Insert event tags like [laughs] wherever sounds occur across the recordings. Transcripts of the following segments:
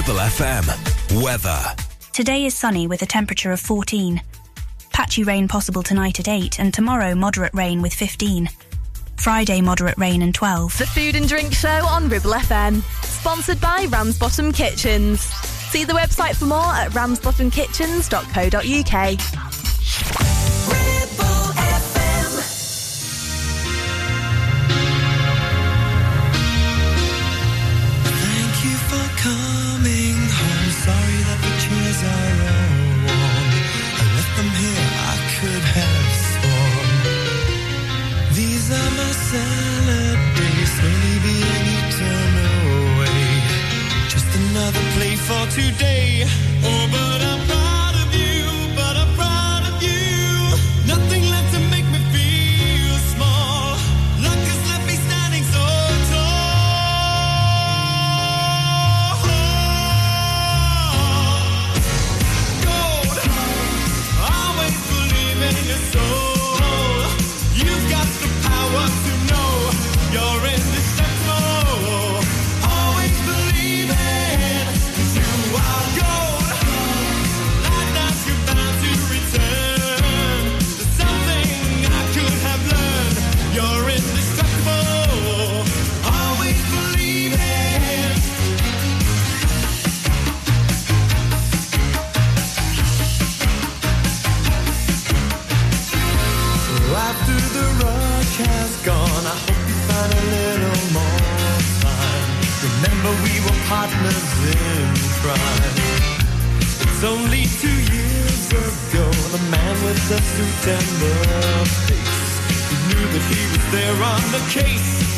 Ribble FM. Weather. Today is sunny with a temperature of 14. Patchy rain possible tonight at 8 and tomorrow moderate rain with 15. Friday moderate rain and 12. The Food and Drink Show on Ribble FM. Sponsored by Ramsbottom Kitchens. See the website for more at ramsbottomkitchens.co.uk. today. That he on the case.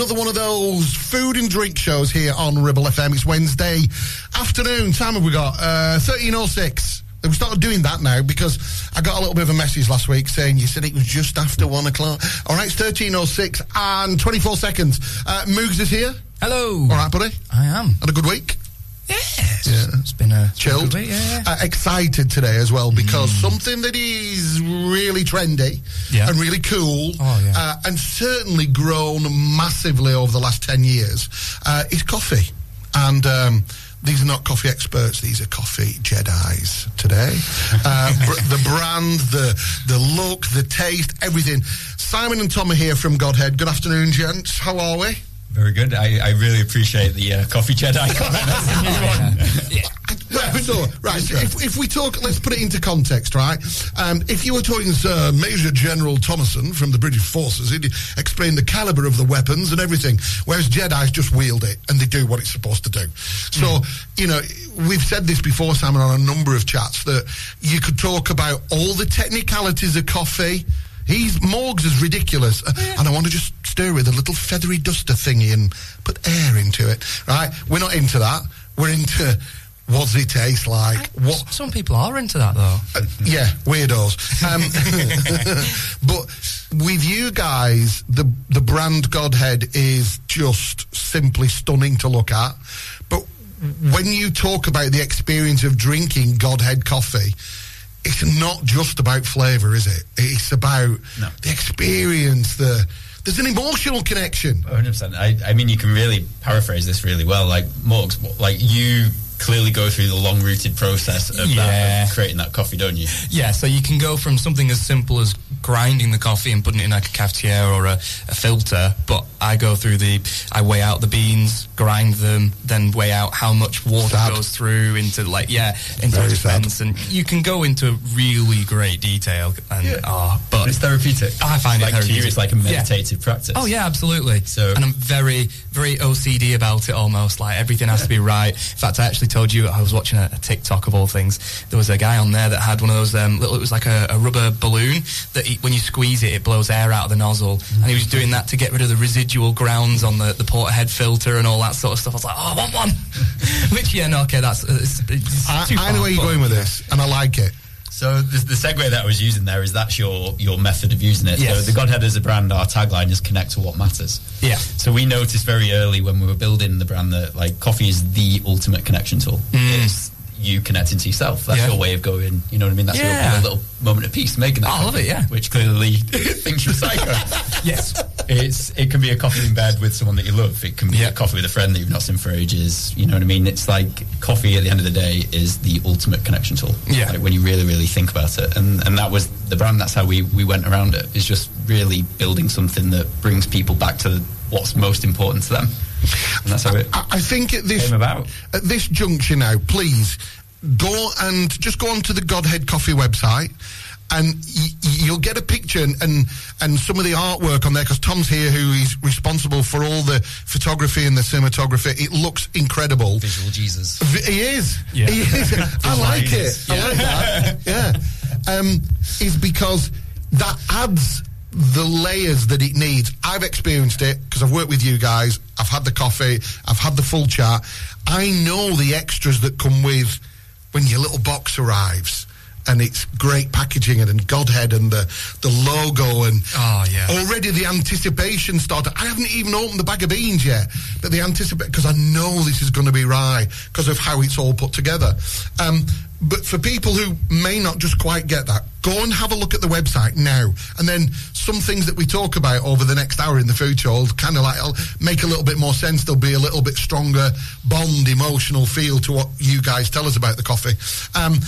Another one of those food and drink shows here on Ribble FM. It's Wednesday afternoon. Time have we got? Uh, 13.06. We started doing that now because I got a little bit of a message last week saying you said it was just after one o'clock. All right, it's 13.06 and 24 seconds. Uh, Moogs is here. Hello. All right, buddy. I am. Had a good week? Yes. Yeah. It's been a Chilled. Week, yeah. Uh, excited today as well because something that is really trendy Yeah. and really cool Oh, yeah. uh, and certainly grown massively over the last 10 years uh, is coffee. And um, these are not coffee experts, these are coffee Jedi's today. Uh, br- the brand, the, the look, the taste, everything. Simon and Tom are here from Godhead. Good afternoon, gents. How are we? Very good. I, I really appreciate the uh, coffee Jedi comment. That's a new one. Well, Right, no, right. so If, if we talk, let's put it into context, right? Um, if you were talking Sir Major General Thomason from the British Forces, he'd explain the caliber of the weapons and everything, whereas Jedi's just wield it and they do what it's supposed to do. So, you know, we've said this before, Simon, on a number of chats that you could talk about all the technicalities of coffee. He's Morgs is ridiculous, Uh, and I want to just stir with a little feathery duster thingy and put air into it. Right? We're not into that. We're into what's it taste like? What? Some people are into that though. Uh, yeah, weirdos. Um, [laughs] [laughs] but with you guys, the the brand Godhead is just simply stunning to look at. But when you talk about the experience of drinking Godhead coffee, it's not just about flavour, is it? It's about No. the experience. The there's an emotional connection. 100%. I, I mean, you can really paraphrase this really well. Like, Morgs, like, you clearly go through the long rooted process of, uh, Yeah. that, of creating that coffee, don't you? Yeah, so you can go from something as simple as grinding the coffee and putting it in like a cafetiere or a, a filter, but I go through the, I weigh out the beans, grind them, then weigh out how much water Sad. goes through into like, yeah, into Very the sad. And you can go into really great detail and, oh, but It's therapeutic. I find it like you, therapeutic. it's like a Yeah. meditative practice. Oh yeah, absolutely. So- and I'm very, very OCD about it. Almost like everything has to be right. In fact, I actually told you I was watching a, a TikTok of all things. There was a guy on there that had one of those um, little. It was like a, a rubber balloon that he, when you squeeze it, it blows air out of the nozzle. And he was doing that to get rid of the residual grounds on the the porterhead filter and all that sort of stuff. I was like, oh, I want one. [laughs] Which yeah, no, okay, that's it's, it's I, I know where you're going with this, and I like it. So the, the segue that I was using there is that's your your method of using it. Yes. So the Godhead as a brand, our tagline is connect to what matters. Yeah. So we noticed very early when we were building the brand that like coffee is the ultimate connection tool. Mm. It's you connecting to yourself. That's. Yeah. your way of going. You know what I mean? That's Yeah. your little moment of peace making that. I love it, yeah. Which clearly [laughs] thinks you're psycho. [laughs] Yes. It's it can be a coffee in bed with someone that you love. It can be Yeah. a coffee with a friend that you've not seen for ages. You know what I mean? It's like coffee at the end of the day is the ultimate connection tool. Yeah. Like when you really really think about it, and and that was the brand. That's how we we went around it. Is just really building something that brings people back to what's most important to them, and that's how it I, I think at this came about. at this juncture now, please go and just go onto the Godhead Coffee website. And y- y- you'll get a picture and, and, and some of the artwork on there because Tom's here, who is responsible for all the photography and the cinematography. It looks incredible. Visual Jesus. V- He is. Yeah. He is. [laughs] I like it. I like that. [laughs] Yeah. Um, is because that adds the layers that it needs. I've experienced it because I've worked with you guys. I've had the coffee. I've had the full chat. I know the extras that come with when your little box arrives. And it's great packaging and, and Godhead and the, the logo and Oh, yeah. already the anticipation started. I haven't even opened the bag of beans yet, but the anticipate because I know this is going to be right because of how it's all put together. Um, but for people who may not just quite get that, go and have a look at the website now, and then some things that we talk about over the next hour in the food show will kind of like make a little bit more sense. There'll be a little bit stronger bond, emotional feel to what you guys tell us about the coffee. Um,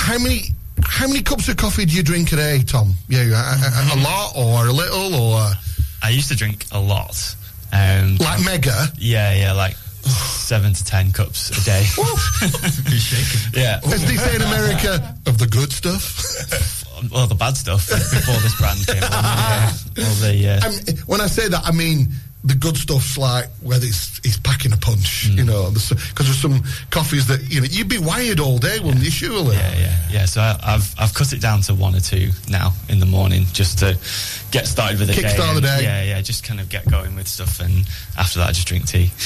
how many? How many cups of coffee do you drink a day, Tom? Yeah, a, a, a lot or a little or I used to drink a lot. Um, like mega? yeah, yeah, like seven to ten cups a day. [laughs] yeah, As they say in America, of the good stuff. [laughs] well, the bad stuff before this brand came along. Yeah. [laughs] The uh, Um, when I say that, I mean the good stuff's like whether it's, it's packing a punch, you know, because there's some coffees that you know you'd be wired all day, wouldn't you? Surely. yeah, yeah, yeah. So I, I've I've cut it down to one or two now in the morning just to get started with the day. Kickstart the day. Yeah, yeah. Just kind of get going with stuff, and after that, I just drink tea. [laughs]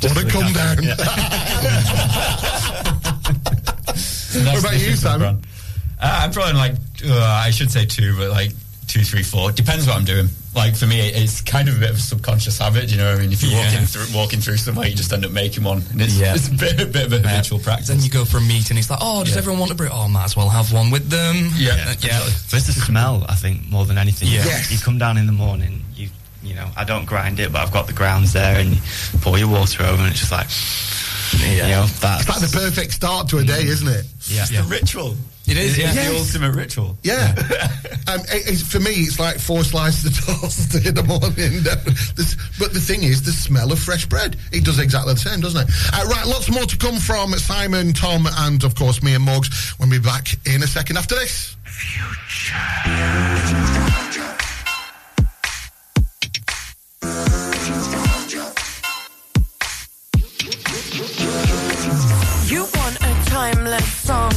Just What a come down. yeah. [laughs] What about you, Simon? Uh, I'm probably like uh, I should say two, but like two, three, four. Depends what I'm doing. Like for me, it's kind of a bit of a subconscious habit. You know what I mean? If you're Yeah. walking through walking through somewhere, you just end up making one, and it's, Yeah. it's a bit, a bit of a habitual practice. Then you go for a meet and it's like, oh, does Yeah. everyone want a brew? Oh, might as well have one with them. Yeah, Uh, yeah. But it's the smell, I think, more than anything. Yeah. Yes. You come down in the morning, you you know, I don't grind it, but I've got the grounds there, and you pour your water over, and it's just like, you know, that's It's like the perfect start to a day, isn't it? yeah. It's the ritual. It is, yeah. It's Yes. the ultimate ritual. Yeah. [laughs] um, it- it's- for me, it's like four slices of toast [laughs] in the morning. [laughs] But the thing is, the smell of fresh bread. It does exactly the same, doesn't it? Uh, right, lots more to come from Simon, Tom, and of course me and Mugs when we're back in a second after this. You want a timeless song,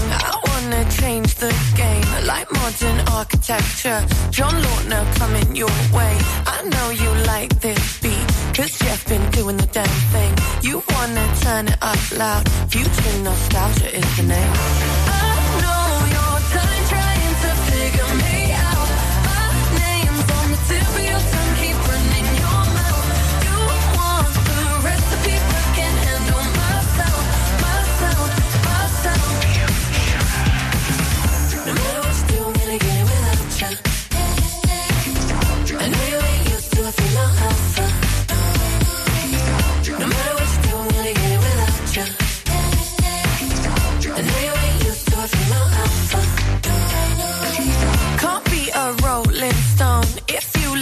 modern architecture, John Lautner coming your way. I know you like this beat, cause Jeff been doing the damn thing. You wanna turn it up loud, future nostalgia is the name.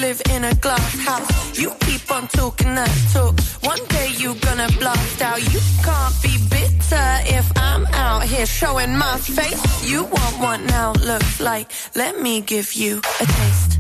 Live in a glass house. You keep on talking that talk. One day you gonna blast out. You can't be bitter if I'm out here showing my face. You want what now looks like. Let me give you a taste.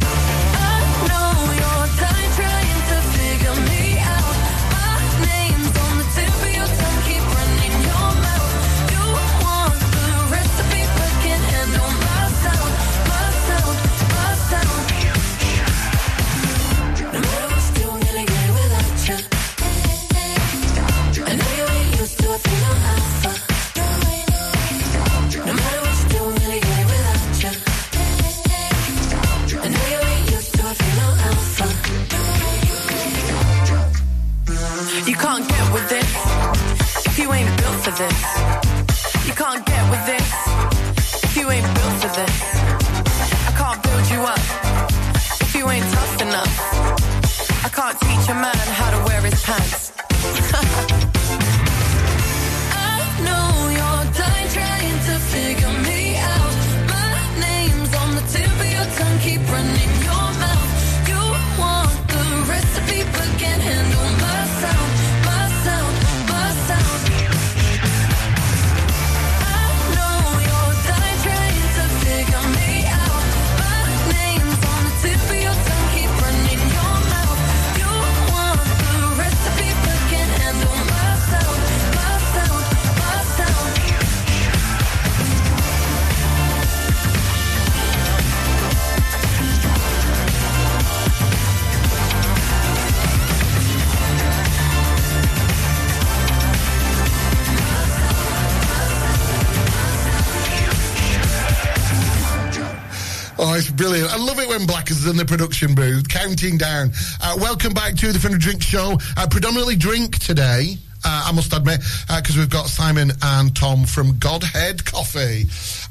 Brilliant. I love it when Black is in the production booth, counting down. Uh, welcome back to the Fin and Drink Show. Uh, predominantly drink today, uh, I must admit, because we've got Simon and Tom from Godhead Coffee.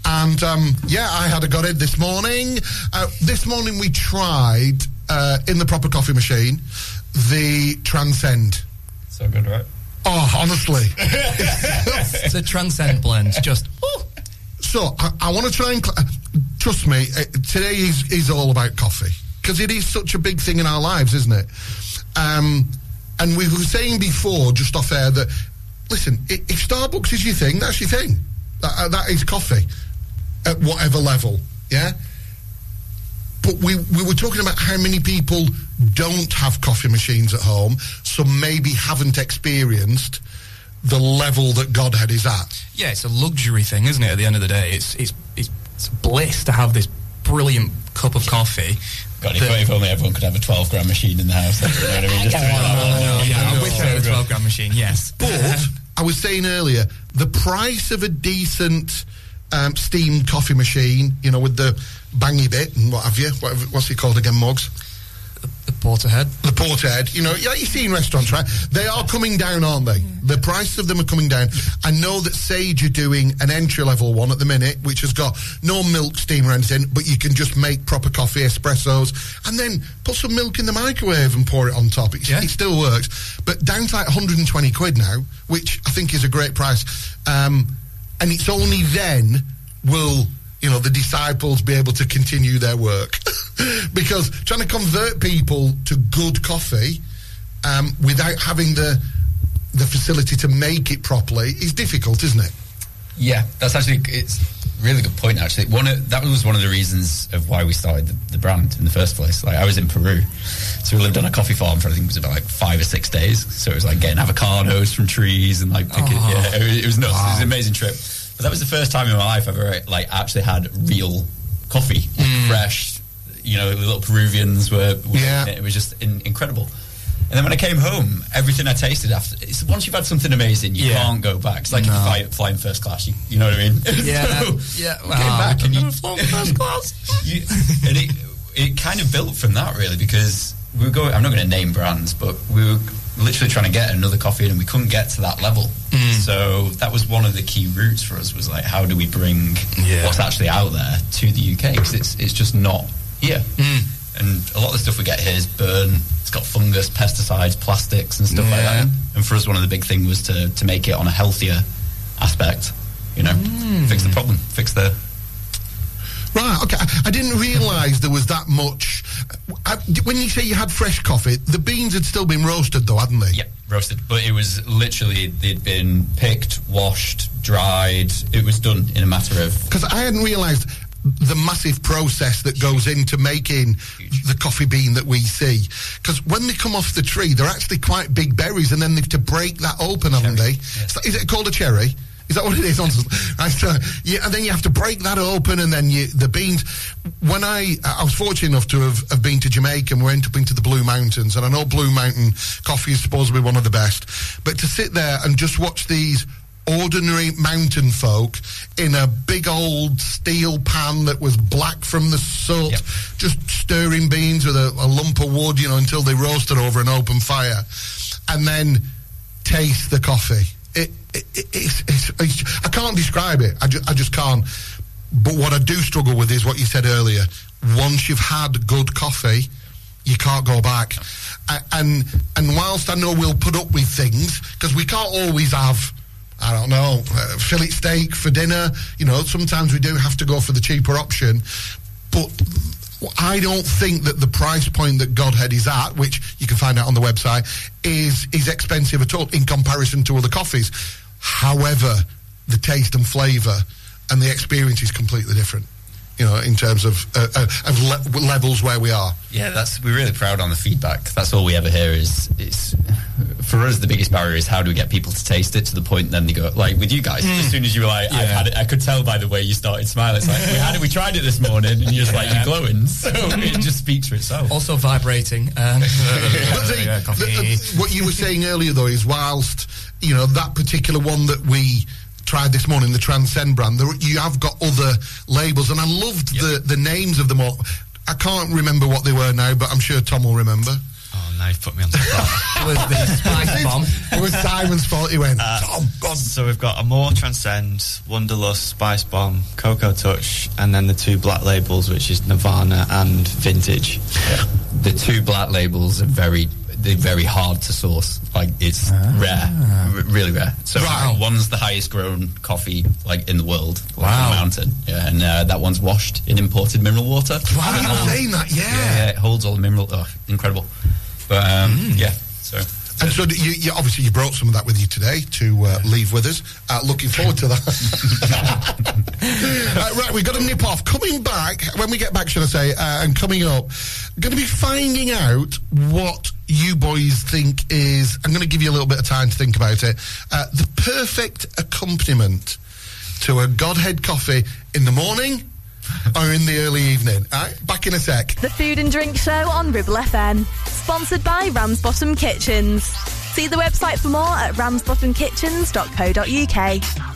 And um, yeah, I had a Godhead this morning. Uh, this morning we tried, uh, in the proper coffee machine, the Transcend. So good, right? Oh, honestly. [laughs] It's a transcend blend. Just So I, I want to try and cl- trust me. Uh, today is is all about coffee because it is such a big thing in our lives, isn't it? Um, and we were saying before, just off air, that listen, if Starbucks is your thing, that's your thing. That, uh, that is coffee at whatever level, yeah. But we we were talking about how many people don't have coffee machines at home, so maybe haven't experienced the level that Godhead is at. yeah, it's a luxury thing, isn't it? At the end of the day, it's it's it's, it's bliss to have this brilliant cup of coffee. God, if, if only everyone could have a 12 gram machine in the house. You know what I mean? [laughs] Just to- yeah, I wish I had a 12 gram machine. Yes, [laughs] But I was saying earlier, the price of a decent um, steamed coffee machine, you know, with the bangy bit and what have you, whatever, what's it called again, Mugs? The Porterhead. The porthead, you know, like you see in restaurants, right? They are coming down, aren't they? The price of them are coming down. I know that Sage are doing an entry level one at the minute, which has got no milk steam or anything, but you can just make proper coffee espressos and then put some milk in the microwave and pour it on top. It, Yeah. it still works. But down to like 120 quid now, which I think is a great price. Um, and it's only then will you know, the disciples be able to continue their work. [laughs] because trying to convert people to good coffee um, without having the the facility to make it properly is difficult, isn't it? Yeah, that's actually it's a really good point. Actually, one of, that was one of the reasons of why we started the, the brand in the first place. Like I was in Peru, so we lived on a coffee farm for I think it was about like five or six days. So it was like getting avocados from trees and like picking. Oh. Yeah, it, was- it was nuts. It was an amazing trip. But that was the first time in my life I've ever like actually had real coffee, like hmm. fresh. You know, the little Peruvians were. were Yeah. it. It was just in, incredible. And then when I came home, everything I tasted after, it's, once you've had something amazing, you Yeah. can't go back. It's like if you fly, flying first class, you, you know what I mean? Yeah, [laughs] So, yeah. Wow, came ah, back and you, first [laughs] class. you, and it, it kind of built from that really because we were going, I'm not going to name brands, but we were literally trying to get another coffee in and we couldn't get to that level. Mm. So that was one of the key routes for us was like, how do we bring Yeah. what's actually out there to the UK? Because it's, it's just not here. Mm. And a lot of the stuff we get here is burn. It's got fungus, pesticides, plastics, and stuff like that. And for us, one of the big things was to, to make it on a healthier aspect. You know, mm. fix the problem, fix the Right, okay. I, didn't realise there was that much. I, when you say you had fresh coffee, the beans had still been roasted, though, hadn't they? Yeah, roasted. But it was literally they'd been picked, washed, dried. It was done in a matter of Because I hadn't realised the massive process that goes into making the coffee bean that we see. Because when they come off the tree, they're actually quite big berries, and then they have to break that open, haven't they? So is it called a cherry? Is that what it is? [laughs] So, yeah, and then you have to break that open, and then you, the beans. When I I was fortunate enough to have, have been to Jamaica, and we went up into the Blue Mountains, and I know Blue Mountain coffee is supposed to be one of the best, but to sit there and just watch these ordinary mountain folk in a big old steel pan that was black from the soot, Yep. just stirring beans with a, a lump of wood, you know, until they roasted over an open fire, and then taste the coffee. It, it, it, it's, it's, I can't describe it. I, ju- I just can't. But what I do struggle with is what you said earlier. Once you've had good coffee, you can't go back. And and whilst I know we'll put up with things because we can't always have. I don't know, uh, fillet steak for dinner. You know, sometimes we do have to go for the cheaper option. But I don't think that the price point that Godhead is at, which you can find out on the website, is is expensive at all in comparison to other coffees. However, the taste and flavour and the experience is completely different. You know, in terms of uh, uh, of le- levels where we are. yeah. That's we're really proud on the feedback. That's all we ever hear is it's for us the biggest barrier is how do we get people to taste it to the point then they go like with you guys as soon as you were like I've had it I could tell by the way you started smiling it's like we had it we tried it this morning and you're just like you're glowing [laughs] so it just speaks for itself. Also vibrating. Um, [laughs] But the- yeah, the- uh, what you were saying earlier, though, is whilst you know that particular one that we tried this morning, the Transcend brand, there, you have got other labels, and I loved the the names of them all. I can't remember what they were now, but I'm sure Tom will remember. Oh, now you've put me on the spot. was the spice bomb. It was Simon's fault. He went, Uh, Tom, God. so we've got Amore Transcend, Wonderlust, Spice Bomb, Cocoa Touch, and then the two black labels, which is Nirvana and Vintage. the two black labels are very they're very hard to source. Like it's rare, r- really rare. So Wow. one's the highest grown coffee like in the world, like, Wow. on a mountain. Yeah, and uh, that one's washed in imported mineral water. Wow, It you're holds- saying that, yeah. yeah, it holds all the mineral. Oh, incredible. But um, yeah, so And so you, you obviously you brought some of that with you today to uh, leave with us. Uh, looking forward to that. [laughs] uh, right, we've got to nip off. Coming back when we get back, should I say? Uh, and coming up, going to be finding out what you boys think is. I'm going to give you a little bit of time to think about it. Uh, the perfect accompaniment to a Godhead coffee in the morning or in the early evening. All right, back in a sec. The Food and Drink Show on Ribble FM. Sponsored by Ramsbottom Kitchens. See the website for more at ramsbottomkitchens.co.uk.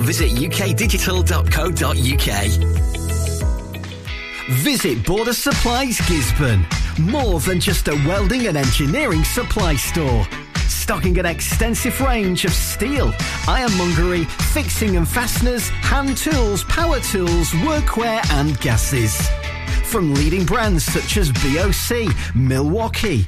Visit ukdigital.co.uk. Visit Border Supplies Gisborne. More than just a welding and engineering supply store. Stocking an extensive range of steel, ironmongery, fixing and fasteners, hand tools, power tools, workwear and gases. From leading brands such as BOC, Milwaukee,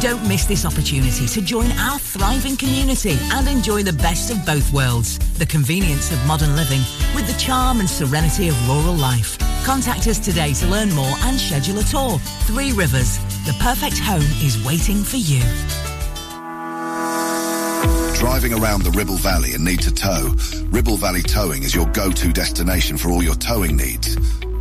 Don't miss this opportunity to join our thriving community and enjoy the best of both worlds. The convenience of modern living with the charm and serenity of rural life. Contact us today to learn more and schedule a tour. Three Rivers, the perfect home is waiting for you. Driving around the Ribble Valley and need to tow? Ribble Valley Towing is your go-to destination for all your towing needs.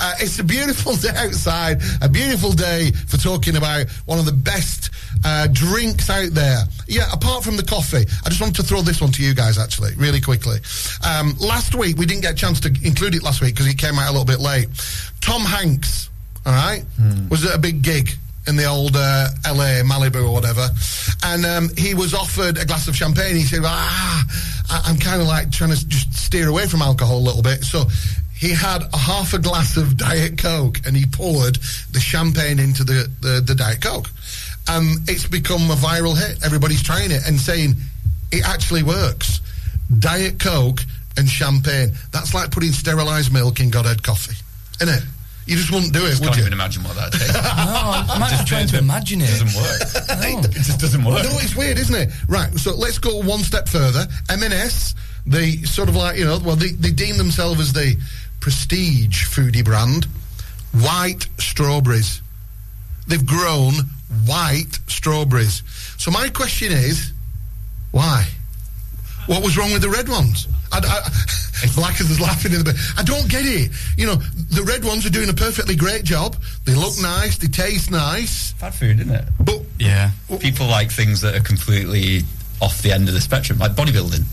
Uh, it's a beautiful [laughs] day outside. A beautiful day for talking about one of the best uh, drinks out there. Yeah, apart from the coffee, I just wanted to throw this one to you guys actually, really quickly. Um, last week we didn't get a chance to include it last week because it came out a little bit late. Tom Hanks, all right, was at a big gig in the old uh, LA Malibu or whatever, and um, he was offered a glass of champagne. He said, "Ah, I- I'm kind of like trying to just steer away from alcohol a little bit." So he had a half a glass of Diet Coke and he poured the champagne into the, the, the Diet Coke. And it's become a viral hit. Everybody's trying it and saying it actually works. Diet Coke and champagne. That's like putting sterilised milk in Godhead coffee, isn't it? You just wouldn't do it, Just would can't you? even imagine what that tastes. [laughs] No, I'm actually trying to imagine it. doesn't work. [laughs] It just doesn't work. No, it's weird, isn't it? Right, so let's go one step further. M&S, the sort of like, you know, well, they, they deem themselves as the prestige foodie brand. White strawberries. They've grown white strawberries. So my question is, why? What was wrong with the red ones? I, I, [laughs] Blackers is laughing in the back. I don't get it. You know, the red ones are doing a perfectly great job. They look nice. They taste nice. Bad food, isn't it? But Yeah. People like things that are completely off the end of the spectrum, like bodybuilding.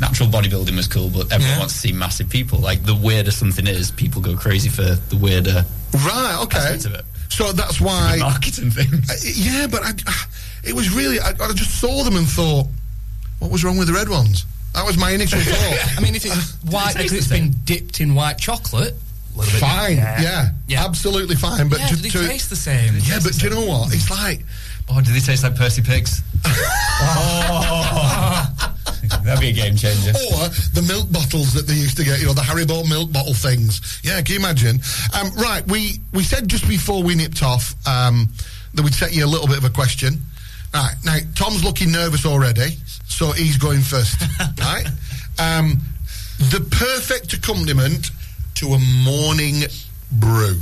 Natural bodybuilding was cool, but everyone Yeah. wants to see massive people. Like the weirder something is, people go crazy for the weirder Right, okay. aspect of it. So that's why. The marketing thing. Uh, yeah, but I, it was really. I, I just saw them and thought, what was wrong with the red ones? That was my initial [laughs] thought. I mean, if it's [laughs] white because it's been dipped in white chocolate, a little bit. fine, yeah, absolutely fine. But yeah, to, do they to- taste the same? yeah, but do you know what? It's like Oh, do they taste like Percy Pigs? [laughs] oh, [laughs] that'd be a game changer. or the milk bottles that they used to get, you know, the Haribo milk bottle things. Yeah, can you imagine? Um, right, we we said just before we nipped off um, that we'd set you a little bit of a question. Right, now Tom's looking nervous already, so he's going first. [laughs] right, um, the perfect accompaniment to a morning brew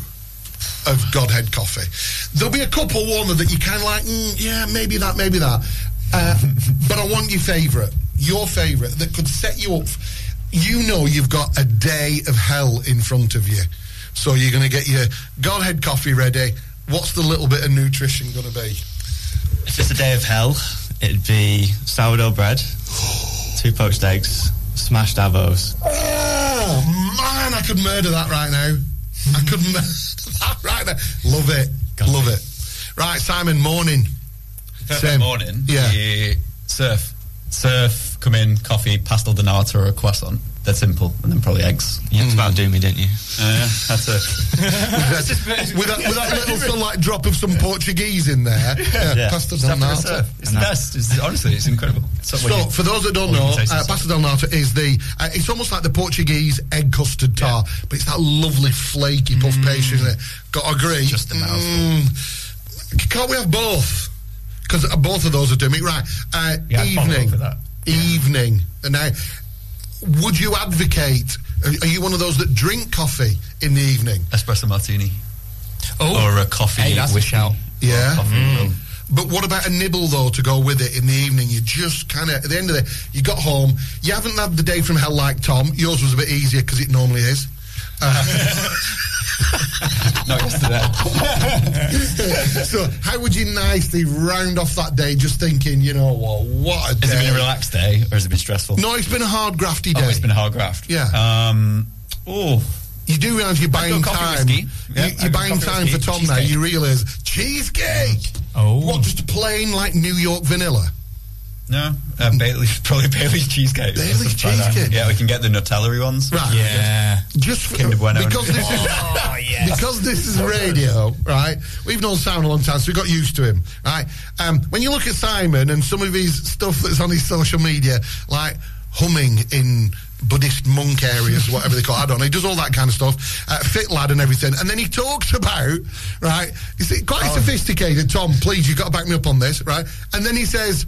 of Godhead coffee. There'll be a couple, Warner, that you kind of like, mm, yeah, maybe that, maybe that. Uh, [laughs] but I want your favourite, your favourite, that could set you up. You know you've got a day of hell in front of you. So you're going to get your Godhead coffee ready. What's the little bit of nutrition going to be? If it's a day of hell, it'd be sourdough bread, [gasps] two poached eggs, smashed avos. Oh, man, I could murder that right now. I could [laughs] murder that right now. Love it. Love it. Right, Simon, morning. Perfect Same. morning. Yeah. You surf, surf, come in, coffee, pastel de nata or a croissant. That's simple, and then probably eggs. You had to about do me, didn't you? Uh, yeah, that's it. [laughs] with, that, with that little sort of like drop of some Portuguese in there. [laughs] Yeah, Yeah. pasta del nata. It's the best. It's, honestly, it's incredible. It's So, you- for those that don't know, can taste uh, pasta del nata is the. Uh, it's almost like the Portuguese egg custard tart, but it's that lovely flaky puff pastry. Isn't? Got to agree. Just a mouthful. Mm, can't we have both? Because both of those are doing it right. Uh, Yeah, evening, that. evening. And now, would you advocate? Are, are you one of those that drink coffee in the evening? espresso martini Oh, or a coffee Hey, that's a whiskey. shout. Yeah. Coffee rum. But what about a nibble though to go with it in the evening? You just kind of at the end of the you got home. You haven't had the day from hell like Tom. Yours was a bit easier because it normally is. Uh, [laughs] [laughs] [laughs] Not yesterday. [laughs] so how would you nicely round off that day just thinking, you know what, what a day? Has it been a relaxed day or has it been stressful? no, it's been a hard grafty day. Oh, it's been a hard graft. Yeah. Um, oh, you do realise you're buying time. whiskey. Yeah, you, you're buying time whiskey, for Tom now. You realise cheesecake. Oh. What? Just a plain like New York vanilla. No. Uh, Bailey's, [laughs] probably Bailey's cheesecake. Bailey's something like that. cheesecake. Yeah, we can get the Nutella ones. Right. Yeah. just for, Kinder Bueno. because this is Oh, [laughs] yes. because this is radio, right? We've known Simon a long time, so we got used to him, right? Um, when you look at Simon and some of his stuff that's on his social media, like humming in Buddhist monk areas, whatever they call it, I don't know. He does all that kind of stuff, uh, fit lad and everything, and then he talks about, right? He's quite Oh. sophisticated. Tom, please, you've got to back me up on this, right? And then he says.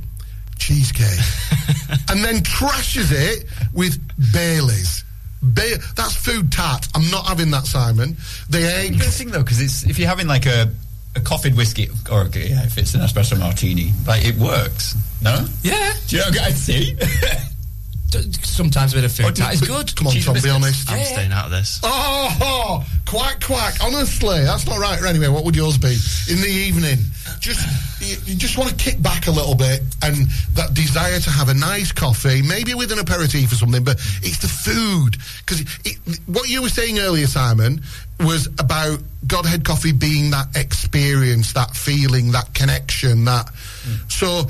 Cheesecake, [laughs] and then trashes it with Bailey's. Ba- that's food tart. I'm not having that, Simon. The Good eggs. thing though, because it's if you're having like a a coffeed whiskey or yeah, if it's an espresso martini, like it works. No, Yeah. do you know? I see. d- [laughs] sometimes a bit of food. Oh, That is but- good. Come on, Tom, be honest. I'm Yeah. staying out of this. Oh, quack, quack. Honestly, that's not right. Anyway, what would yours be in the evening? Just you, you just want to kick back a little bit, and that desire to have a nice coffee, maybe with an aperitif or something. But it's the food because what you were saying earlier, Simon, was about Godhead Coffee being that experience, that feeling, that connection. That mm. so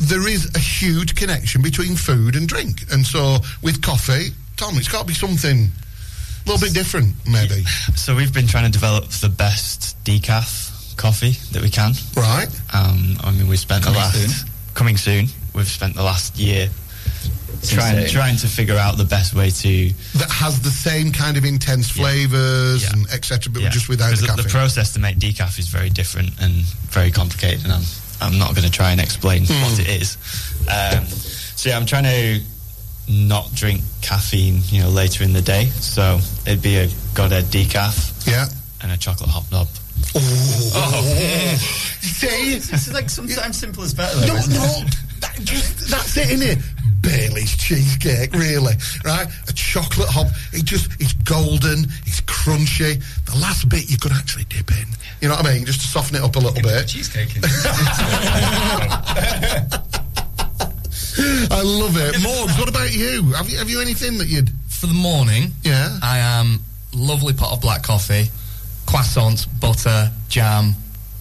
there is a huge connection between food and drink, and so with coffee, Tom, it's got to be something. A little bit different, maybe. So we've been trying to develop the best decaf coffee that we can. Right. Um, I mean, we spent Coming the last soon. coming soon. We've spent the last year trying trying to figure out the best way to That has the same kind of intense flavours and etc., but Yeah, just without because the the, process to make decaf is very different and very complicated, and I'm I'm not going to try and explain Hmm. what it is. Um, so yeah, I'm trying to not drink caffeine, you know, later in the day. So it'd be a Godhead decaf, yeah, and a chocolate hobnob. Oh, see, It's like sometimes simple is better. no, no, that, just that's it, isn't it? Bailey's cheesecake, really, right? A chocolate hop. It just it's golden, it's crunchy. The last bit you could actually dip in. You know what I mean? Just to soften it up a little bit. Cheesecake. [laughs] I love it. Morgs, what about you? Have you have you anything that you'd? For the morning, Yeah. I am lovely pot of black coffee, croissants, butter, jam.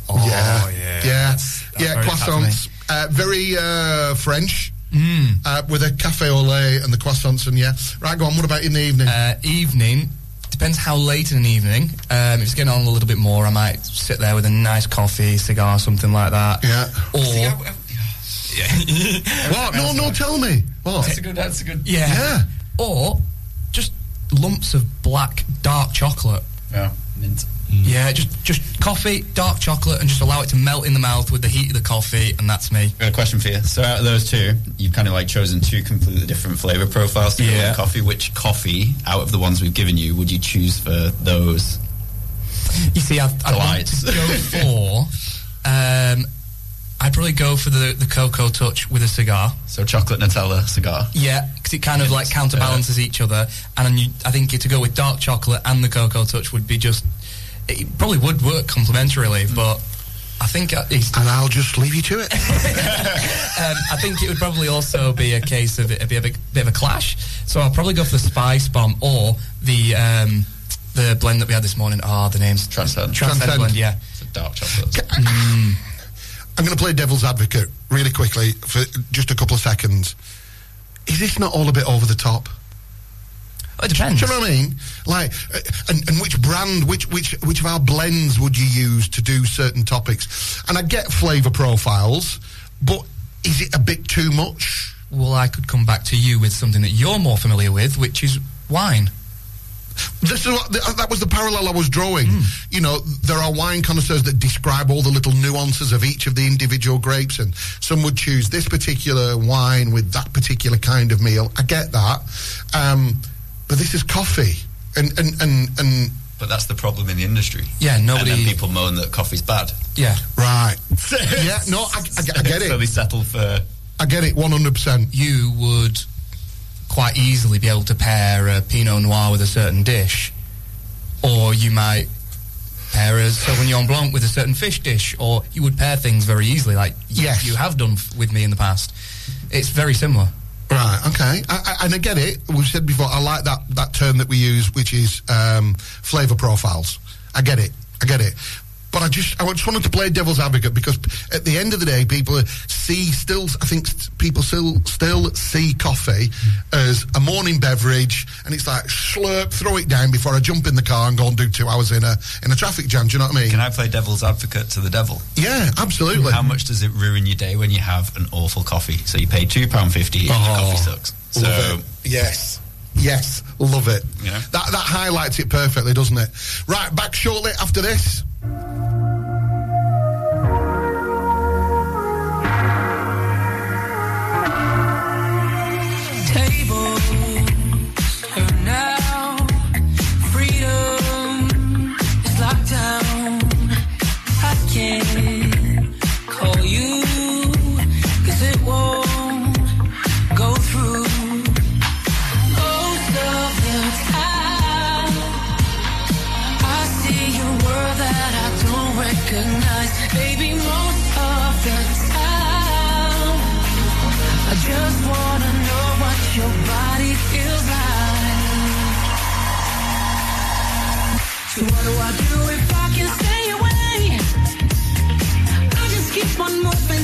Oh, yeah, yeah. yeah, That's- that's yeah. very Croissants, uh, very uh, French, Mm. uh, with a cafe au lait and the croissants, and yeah. Right, go on. What about in the evening? Uh, evening depends how late in the evening. Um, if it's getting on a little bit more, I might sit there with a nice coffee, cigar, something like that. Yeah. Or yeah. [laughs] what? No, no. Tell me. What? That's a good. That's a good. yeah. Yeah. Or just lumps of black dark chocolate. Yeah. Mint. Yeah, just just coffee, dark chocolate, and just allow it to melt in the mouth with the heat of the coffee, and that's me. Got a question for you. So out of those two, you've kind of like chosen two completely different flavor profiles to Yeah. coffee. Which coffee out of the ones we've given you would you choose for those? You see, I'd, I'd want to go for. Um, I'd probably go for the the cocoa touch with a cigar. So chocolate Nutella cigar. Yeah, because it kind of like counterbalances each other, and you, I think to go with dark chocolate and the cocoa touch would be just. It probably would work complementarily, but I think uh, it's, And I'll just leave you to it. [laughs] um, I think it would probably also be a case of it, it'd be a big, bit of a clash. So I'll probably go for the spice bomb or the um, the blend that we had this morning. Oh, the name's Transcend. Transcend Transcend. blend. Yeah. So dark chocolate. I'm going to play devil's advocate really quickly for just a couple of seconds. Is this not all a bit over the top? It depends. Do you know what I mean? Like, uh, and, and which brand, which which which of our blends would you use to do certain topics? And I get flavour profiles, but is it a bit too much? Well, I could come back to you with something that you're more familiar with, which is wine. This is what, that was the parallel I was drawing. You know, there are wine connoisseurs that describe all the little nuances of each of the individual grapes, and some would choose this particular wine with that particular kind of meal. I get that, um, but this is coffee, and and and and But that's the problem in the industry. Yeah, And nobody. then people moan that coffee's bad. yeah. right. [laughs] yeah, no, I, I, I get so it. they settle for. I get it, one hundred percent. you would quite easily be able to pair a Pinot Noir with a certain dish, or you might pair a Sauvignon Blanc with a certain fish dish, or you would pair things very easily, like Yes. you have done f- with me in the past. It's very similar. Right. Okay. I, I, and I get it. We've said before. I like that that term that we use, which is um, flavour profiles. I get it. I get it. But I just I just wanted to play devil's advocate because at the end of the day, people see still. I think people still still see coffee as a morning beverage, and it's like slurp, throw it down before I jump in the car and go and do two hours in a in a traffic jam. Do you know what I mean? Can I play devil's advocate to the devil? yeah, absolutely. How much does it ruin your day when you have an awful coffee? So you pay two pound fifty and your Oh, coffee sucks. So Yes. Yes. Love it. Know? That that highlights it perfectly, doesn't it? Right, back shortly after this. Tables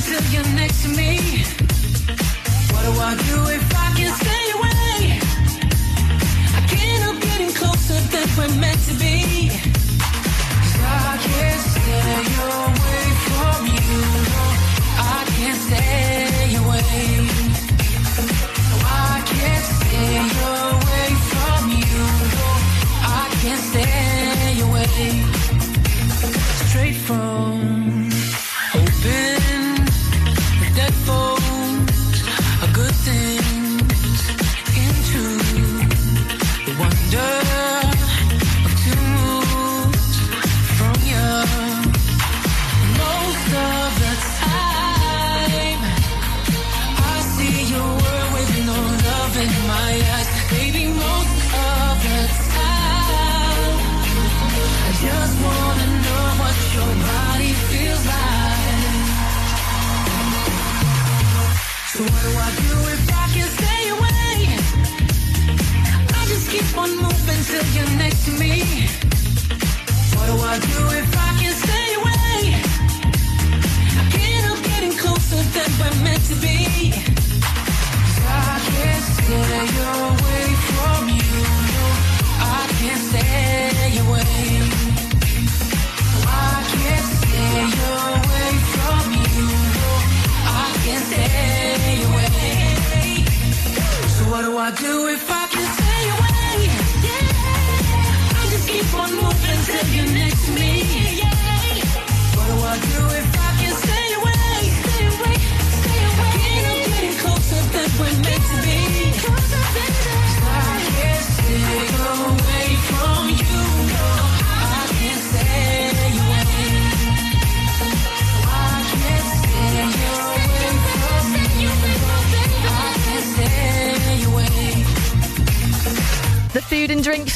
till you're next to me. What do I do if I can stay away? I getting closer than we're meant to be. 'Cause I can't stay away do I do if I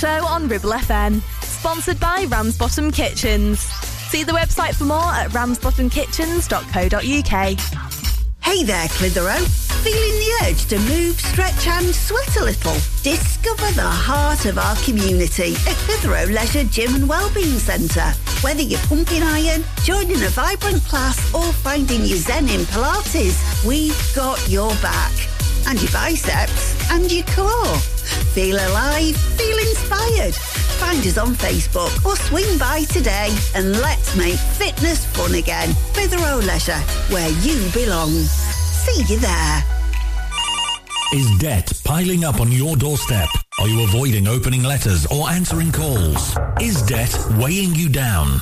Show on Ribble FM. Sponsored by Ramsbottom Kitchens. See the website for more at ramsbottomkitchens.co.uk. Hey there, Clitheroe. Feeling the urge to move, stretch and sweat a little? Discover the heart of our community at Clitheroe Leisure Gym and Wellbeing Centre. Whether you're pumping iron, joining a vibrant class or finding your zen in Pilates, we've got your back. And your biceps and your core. Feel alive, feel inspired. Find us on Facebook or swing by today and let's make fitness fun again. Clitheroe Leisure, where you belong. See you there. Is debt piling up on your doorstep? Are you avoiding opening letters or answering calls? Is debt weighing you down?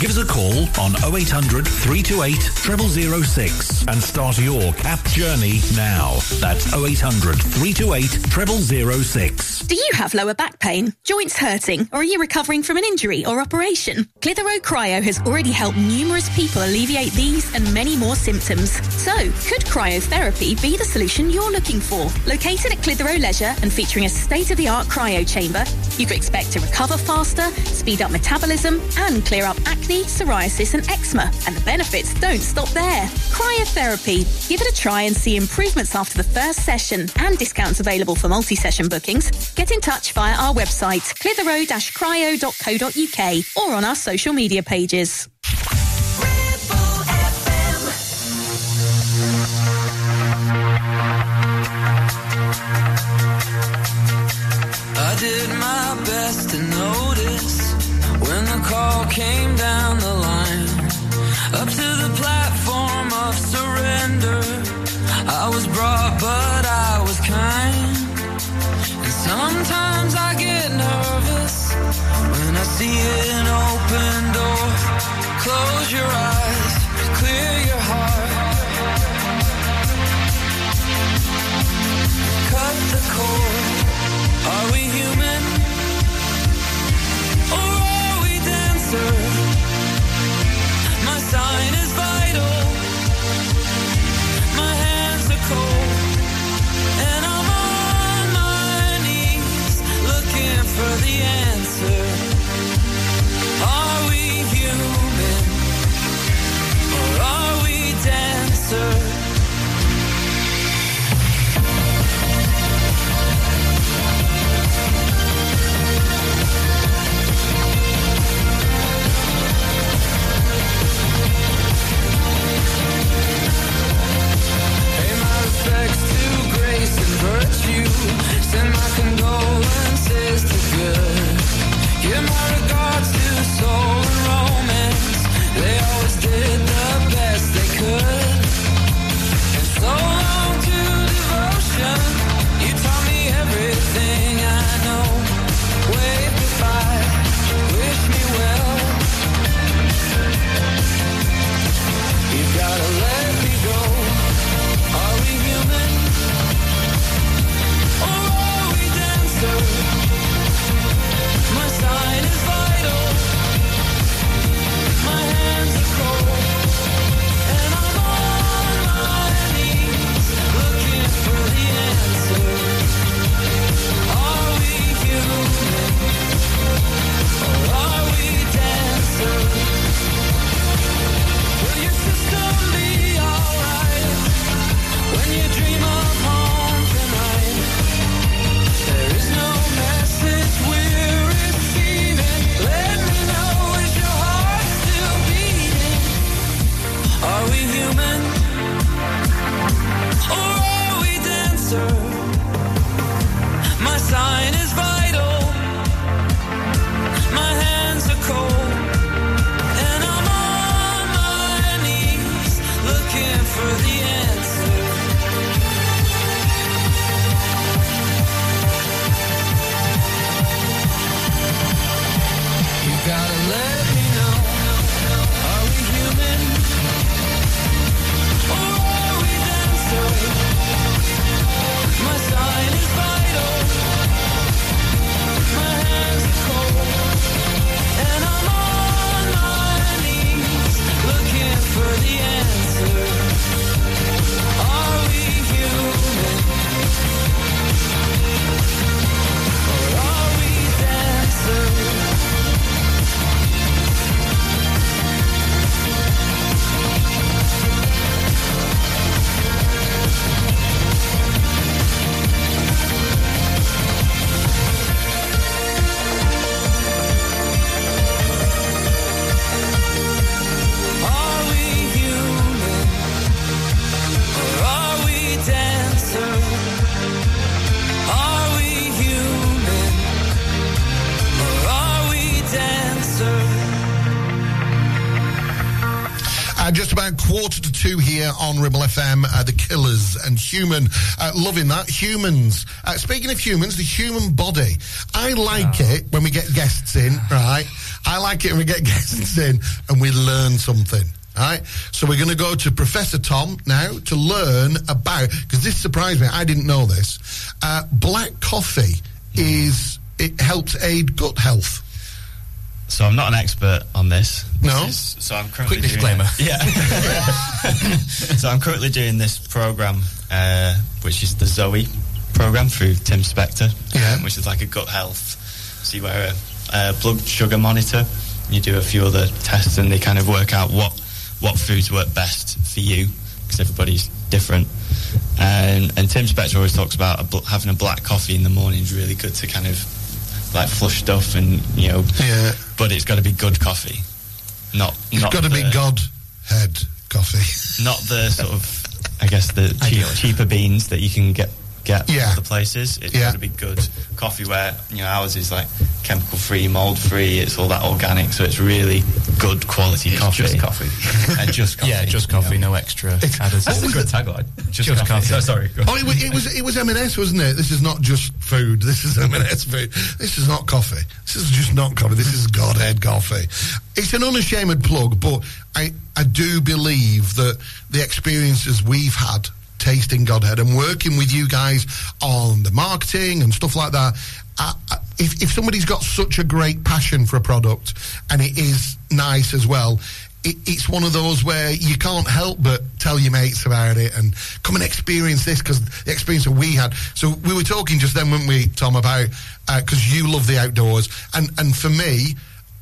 Give us a call on 0800 328 0006 and start your CAP journey now. That's 0800 328 0006. Do you have lower back pain, joints hurting, or are you recovering from an injury or operation? Clitheroe Cryo has already helped numerous people alleviate these and many more symptoms. So, could cryotherapy be the solution you're looking for? Located at Clitheroe Leisure and featuring a state-of-the-art cryo chamber, you could expect to recover faster, speed up metabolism, and clear up acne, psoriasis, and eczema. And the benefits don't stop there. Cryotherapy. Give it a try and see improvements after the first session and discounts available for multi-session bookings. Get in touch via our website, clitheroe-cryo.co.uk or on our social media pages. in my control quarter to two here on Ribble FM, uh, The Killers and Human. Uh, loving that. Humans. Uh, speaking of humans, the human body. I like it when we get guests in, right? I like it when we get [laughs] guests in and we learn something. Right, so we're going to go to Professor Tom now to learn about because this surprised me. I didn't know this. Uh, black coffee is it helps aid gut health. So I'm not an expert on this. No? This is- so I'm currently Quick doing disclaimer. [laughs] Yeah. [laughs] so I'm currently doing this program, uh, which is the Zoe program through Tim Spector, Yeah. which is like a gut health. So you wear a, a blood sugar monitor. You do a few other tests, and they kind of work out what what foods work best for you because everybody's different. And, and Tim Spector always talks about a bl- having a black coffee in the morning is really good to kind of like flush stuff and you know. Yeah. But it's got to be good coffee, not It's not got to be God head coffee. not the sort of I guess the cheap, cheaper beans that you can get get Yeah. from other places. It's Yeah. got to be good coffee where you know ours is like chemical free, mold free. It's all that organic, so it's really good quality coffee. just coffee. [laughs] and just coffee. Yeah, just coffee, no extra [laughs] additives. That's a good tagline. Just, Just coffee. coffee. So [laughs] oh, sorry. Oh, it was, it was it was M&S, wasn't it? This is not just food. This is M&S food. This is not coffee. This is just not coffee. This is Godhead coffee. It's an unashamed plug, but I I do believe that the experiences we've had tasting Godhead and working with you guys on the marketing and stuff like that. I, I, if if somebody's got such a great passion for a product and it is nice as well, it, it's one of those where you can't help but tell your mates about it and come and experience this because the experience that we had. So we were talking just then, weren't we, Tom, about because you love the outdoors, and and for me,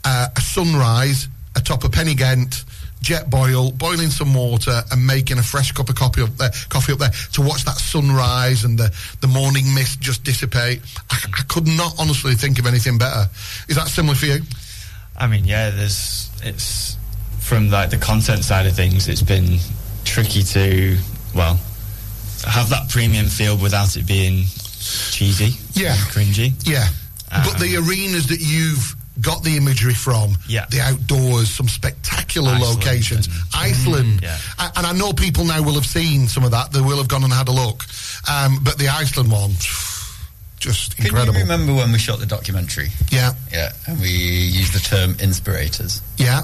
uh, a sunrise atop a Pen-y-ghent. Jetboil, boiling some water, and making a fresh cup of coffee up there, coffee up there to watch that sunrise and the, the morning mist just dissipate. I, I could not honestly think of anything better. Is that similar for you? I mean, yeah, there's it's from like the content side of things. It's been tricky to well have that premium feel without it being cheesy, Yeah. and cringy. Yeah. Um, but the arenas that you've got the imagery from. Yeah. The outdoors, some spectacular Iceland locations. Iceland. yeah. A- And I know people now will have seen some of that. They will have gone and had a look. Um, but the Iceland one, just Can incredible. you remember when we shot the documentary? Yeah. Yeah, and we used the term inspirators. Yeah.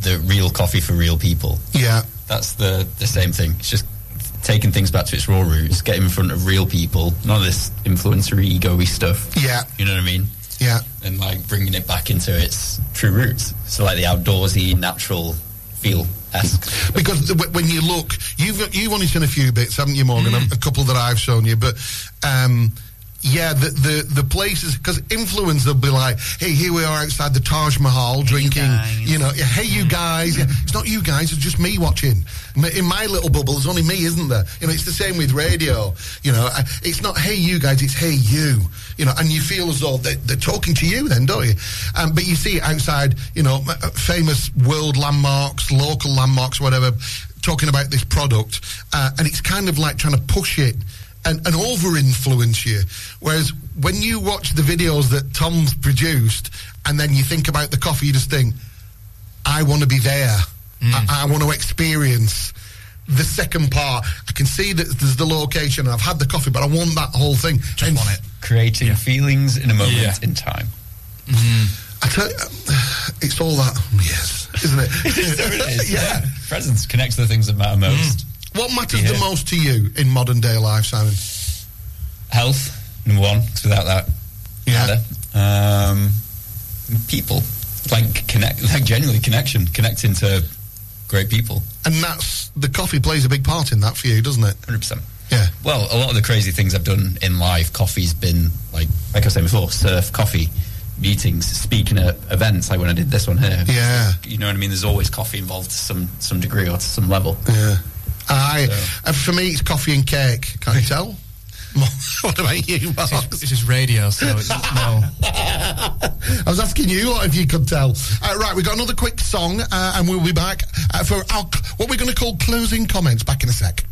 The real coffee for real people. Yeah. That's the the same thing. It's just taking things back to its raw roots, getting in front of real people, none of this influencery, ego-y stuff. Yeah. You know what I mean? Yeah. And like bringing it back into its true roots. So like the outdoorsy, natural feel esque. Because the, when you look, you've you've only seen a few bits, haven't you, Morgan? Mm. A, a couple that I've shown you, but um, yeah, the the the places because influence will be like, hey, here we are outside the Taj Mahal drinking, you, know, yeah, hey, you guys. Yeah, it's not you guys, it's just me watching. In my little bubble, there's only me, isn't there? You know, it's the same with radio. You know, it's not hey you guys, it's hey you. You know, and you feel as though they, they're talking to you, then, don't you? Um, but you see it outside, you know, uh, famous world landmarks, local landmarks, whatever, talking about this product, uh, and it's kind of like trying to push it and, and over influence you. Whereas when you watch the videos that Tom's produced and then you think about the coffee, you just think, I want to be there. Hmm. I, I want to experience the second part. I can see that there's the location and I've had the coffee, but I want that whole thing. Just want it. Creating feelings in a moment Yeah. in time. Hmm. I tell you, it's all that, yes, isn't it? [laughs] It is. [laughs] yeah. Presence connects to the things that matter most. Hmm. What matters Yeah. the most to you in modern day life, Simon? Health, number one. 'cause without that, Yeah. Um, people, like connect, [laughs] like genuinely connection, connecting to great people. And that's the coffee plays a big part in that for you, doesn't it? Hundred percent. Yeah. Well, a lot of the crazy things I've done in life, coffee's been like, like I was saying before, surf, coffee, meetings, speaking at events. Like when I did this one here. Yeah. You know what I mean? There's always coffee involved to some some degree or to some level. Yeah. I, uh, for me, it's coffee and cake. Can't you tell? [laughs] [laughs] what about you, Mark? This is radio, so it's, [laughs] no. I was asking you lot if you could tell. Uh, right, we've got another quick song, uh, and we'll be back uh, for our, what we're going to call closing comments. Back in a sec.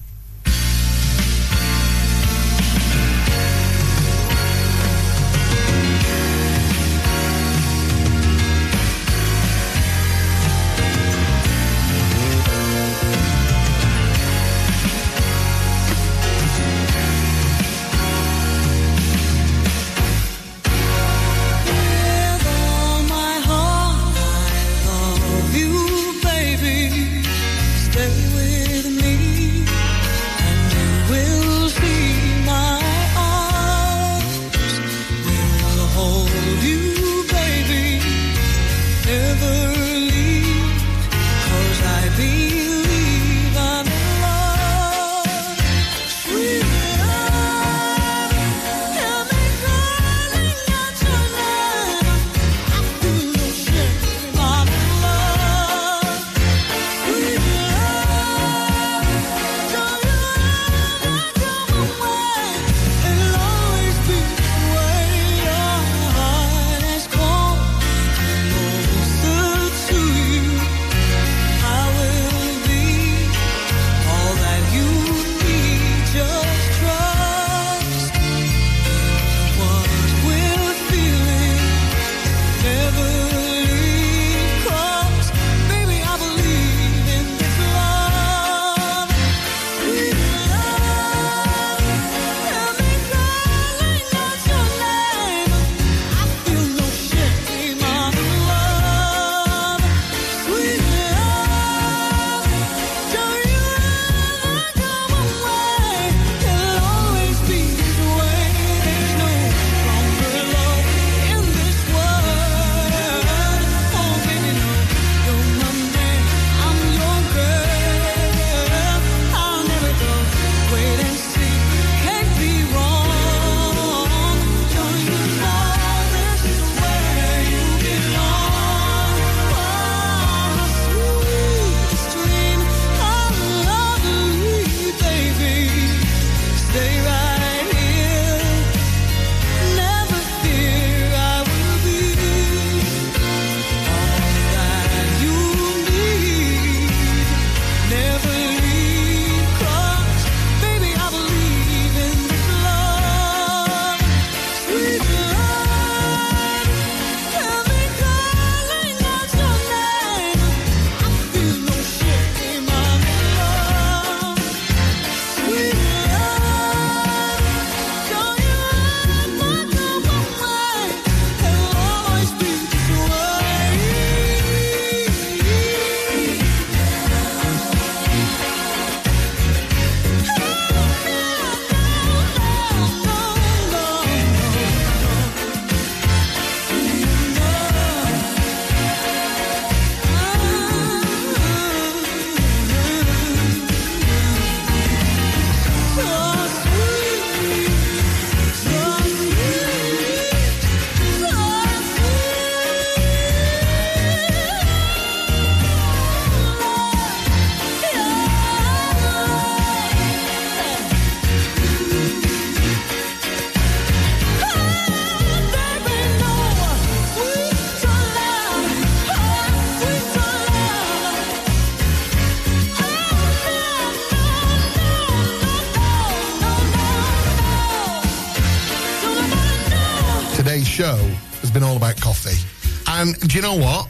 You know what?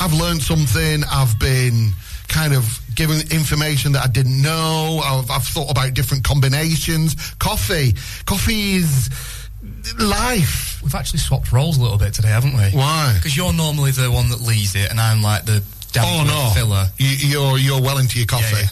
I've learned something. I've been kind of given information that I didn't know. I've, I've thought about different combinations. Coffee. Coffee is life. We've actually swapped roles a little bit today, haven't we? Why? Because you're normally the one that leads it, and I'm like the Oh no, filler. You, you're you're well into your coffee.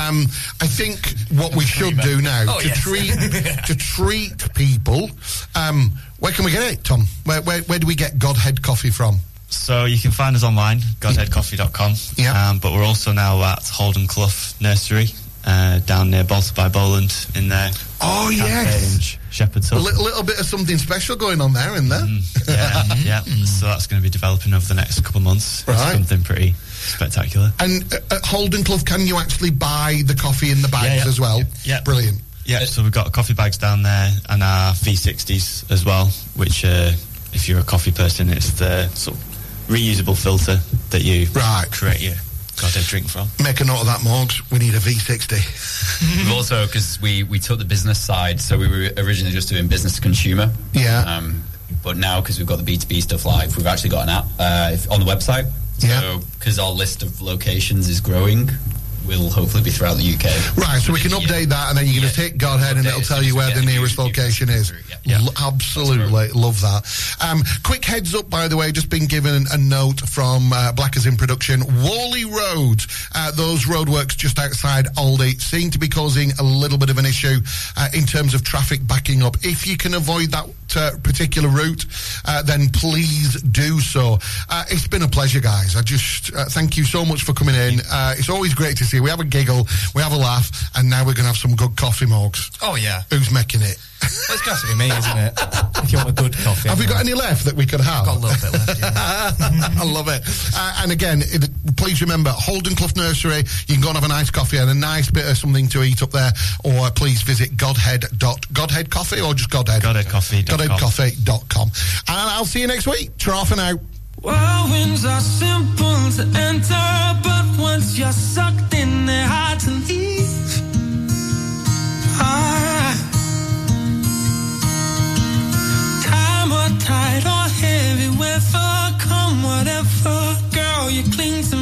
Um, I think what we should do now Oh, to yes. treat [laughs] to treat people. Um, where can we get it, Tom? Where, where where do we get Godhead coffee from? So you can find us online, godheadcoffee.com. Yeah. Um, but we're also now at Holden Clough Nursery, uh, down near Bolton by Bowland in there. Oh yes, Shepherd's a li- little bit of something special going on there, in there? yeah, [laughs] yeah. So that's going to be developing over the next couple of months. Right. Something pretty spectacular. And uh, at Holden Clough, can you actually buy the coffee in the bags Yeah, yeah. as well? Yeah. brilliant. Yeah, so we've got coffee bags down there and our V60s as well, which, uh, if you're a coffee person, it's the sort of reusable filter that you right. create your goddamn drink from. Make a note of that, Morgs. We need a V60. [laughs] We've also because we we took the business side, so we were originally just doing business to consumer. Yeah. Um, but now because we've got the B two B stuff live, we've actually got an app uh, on the website. Yeah. So because our list of locations is growing, we'll hopefully be throughout the UK. Right, so we can update that, and then you can just hit Godhead, and it'll tell you where the nearest location is. L- absolutely, love that. Um, quick heads up, by the way, just been given a note from uh, Blackers in production. Whalley Road, uh, those roadworks just outside Aldi seem to be causing a little bit of an issue uh, in terms of traffic backing up. If you can avoid that uh, particular route, uh, then please do so. Uh, it's been a pleasure, guys. I just uh, thank you so much for coming in. Uh, it's always great to see. you. We have a giggle, we have a laugh, and now we're going to have some good coffee mugs. Oh yeah. Who's making it? Well, it's got to be me, isn't it? if you want a good coffee. Have we got any left that we could have? Got a little bit left. [laughs] I love it. Uh, and again, it, please remember Holden Clough Nursery. You can go and have a nice coffee and a nice bit of something to eat up there. Or please visit Godhead Godhead Coffee or just Godhead. Godhead Coffee. Godheadcoffee.com. Godheadcoffee.com. And I'll see you next week. Ta for now. Whirlwinds are simple to enter, but once you're sucked in, they're hard to leave. Ah. Time or tide or heavy weather, come whatever, girl, you cling to me.